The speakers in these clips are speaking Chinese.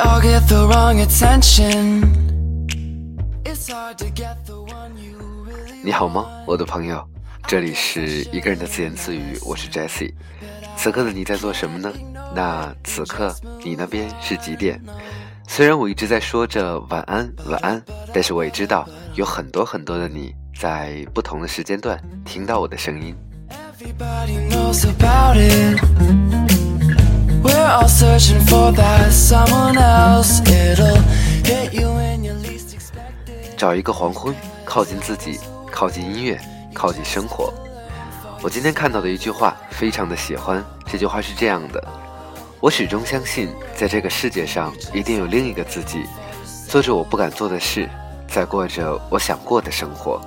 all get the wrong attention. It's hard to get the one you really 你好吗，我的朋友？这里是一个人的自言自语，我是 Jesse。此刻的你在做什么呢？那此刻你那边是几点？虽然我一直在说着晚安晚安，但是我也知道有很多很多的你在不同的时间段听到我的声音。Everybody knows about it. We're all searching for that someone else. It'll hit you when your least expect it. 找一个黄昏，靠近自己，靠近音乐，靠近生活。我今天看到的一句话，非常的喜欢。这句话是这样的：我始终相信，在这个世界上，一定有另一个自己，做着我不敢做的事，在过着我想过的生活。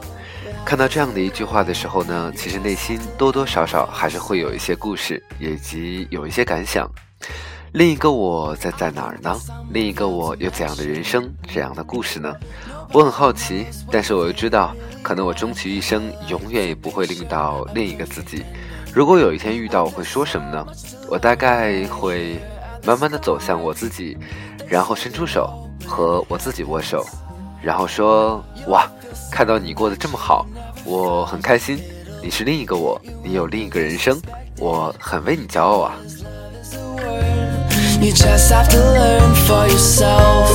看到这样的一句话的时候呢，其实内心多多少少还是会有一些故事，以及有一些感想。另一个我在在哪儿呢？另一个我有怎样的人生、怎样的故事呢？我很好奇，但是我又知道，可能我终其一生永远也不会遇到另一个自己。如果有一天遇到，我会说什么呢？我大概会慢慢的走向我自己，然后伸出手和我自己握手，然后说：“哇，看到你过得这么好，我很开心。你是另一个我，你有另一个人生，我很为你骄傲啊！” Is the word. You just have to learn for yourself.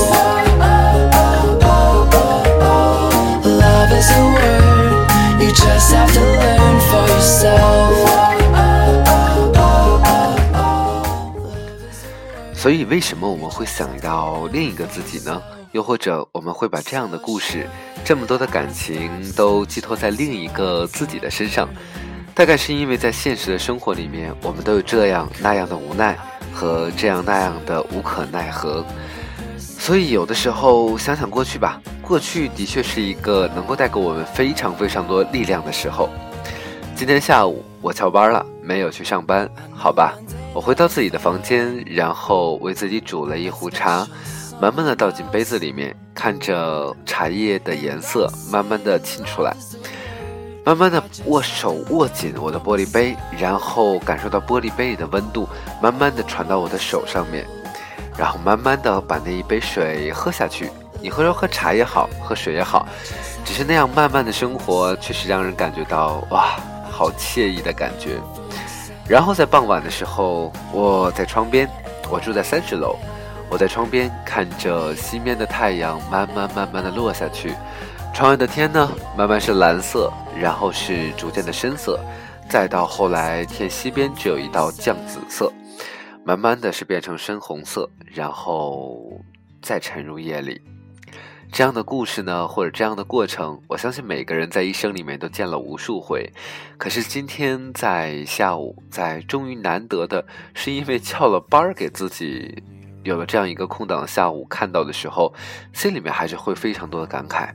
Love is a word. You just have to learn for yourself. 所以，为什么我们会想到另一个自己呢？又或者，我们会把这样的故事、这么多的感情都寄托在另一个自己的身上？大概是因为在现实的生活里面，我们都有这样那样的无奈和这样那样的无可奈何。所以，有的时候想想过去吧，过去的确是一个能够带给我们非常非常多力量的时候。今天下午我翘班了，没有去上班，好吧。我回到自己的房间，然后为自己煮了一壶茶，慢慢的倒进杯子里面，看着茶叶的颜色慢慢的沁出来，慢慢的握手握紧我的玻璃杯，然后感受到玻璃杯里的温度慢慢的传到我的手上面，然后慢慢的把那一杯水喝下去。你喝着喝茶也好，喝水也好，只是那样慢慢的生活，确实让人感觉到哇，好惬意的感觉。然后在傍晚的时候，我在窗边，我住在三十楼，我在窗边看着西面的太阳慢慢慢慢的落下去，窗外的天呢，慢慢是蓝色，然后是逐渐的深色，再到后来天西边只有一道酱紫色，慢慢的是变成深红色，然后再沉入夜里。这样的故事呢，或者这样的过程，我相信每个人在一生里面都见了无数回。可是今天在下午，在终于难得的是因为翘了班儿，给自己有了这样一个空档的下午看到的时候，心里面还是会非常多的感慨。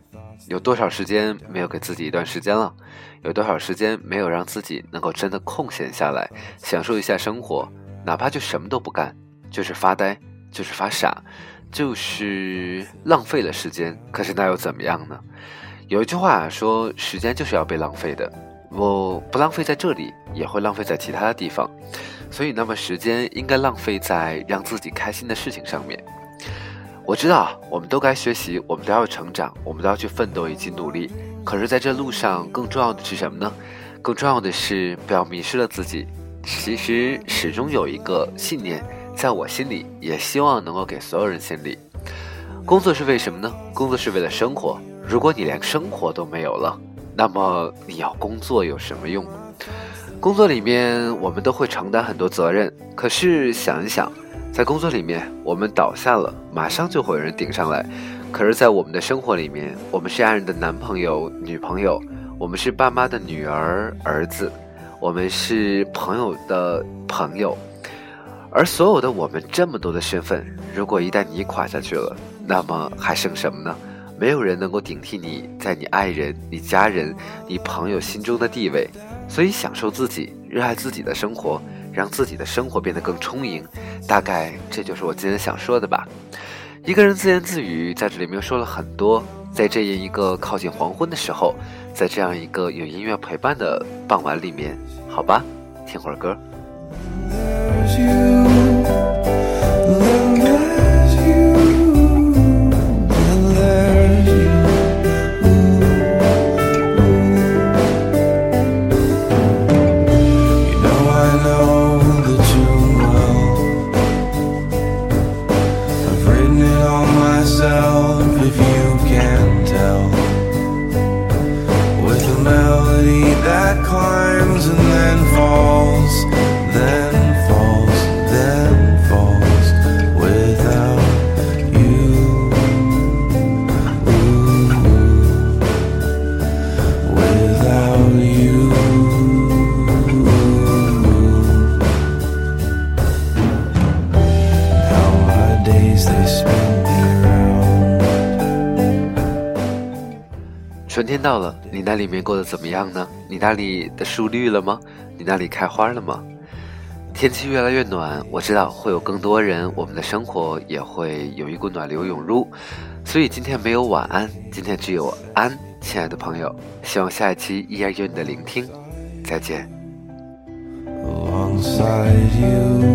有多少时间没有给自己一段时间了？有多少时间没有让自己能够真的空闲下来，享受一下生活？哪怕就什么都不干，就是发呆，就是发傻。就是浪费了时间，可是那又怎么样呢？有一句话说，时间就是要被浪费的。我不浪费在这里，也会浪费在其他的地方。所以，那么时间应该浪费在让自己开心的事情上面。我知道，我们都该学习，我们都要成长，我们都要去奋斗以及努力。可是，在这路上，更重要的是什么呢？更重要的是不要迷失了自己。其实，始终有一个信念。在我心里，也希望能够给所有人心里。工作是为什么呢？工作是为了生活。如果你连生活都没有了，那么你要工作有什么用？工作里面，我们都会承担很多责任。可是想一想，在工作里面，我们倒下了，马上就会有人顶上来。可是，在我们的生活里面，我们是爱人的男朋友、女朋友，我们是爸妈的女儿、儿子，我们是朋友的朋友。而所有的我们这么多的身份，如果一旦你垮下去了，那么还剩什么呢？没有人能够顶替你在你爱人、你家人、你朋友心中的地位。所以，享受自己，热爱自己的生活，让自己的生活变得更充盈。大概这就是我今天想说的吧。一个人自言自语，在这里面说了很多。在这样一个靠近黄昏的时候，在这样一个有音乐陪伴的傍晚里面，好吧，听会儿歌。Yourself if you can tell. With a melody that climbs 到了，你那里面过得怎么样呢？你那里的树绿了吗？你那里开花了吗？天气越来越暖，我知道会有更多人，我们的生活也会有一股暖流涌入。所以今天没有晚安，今天只有安，亲爱的朋友。希望下一期依然有你的聆听，再见。alongside you.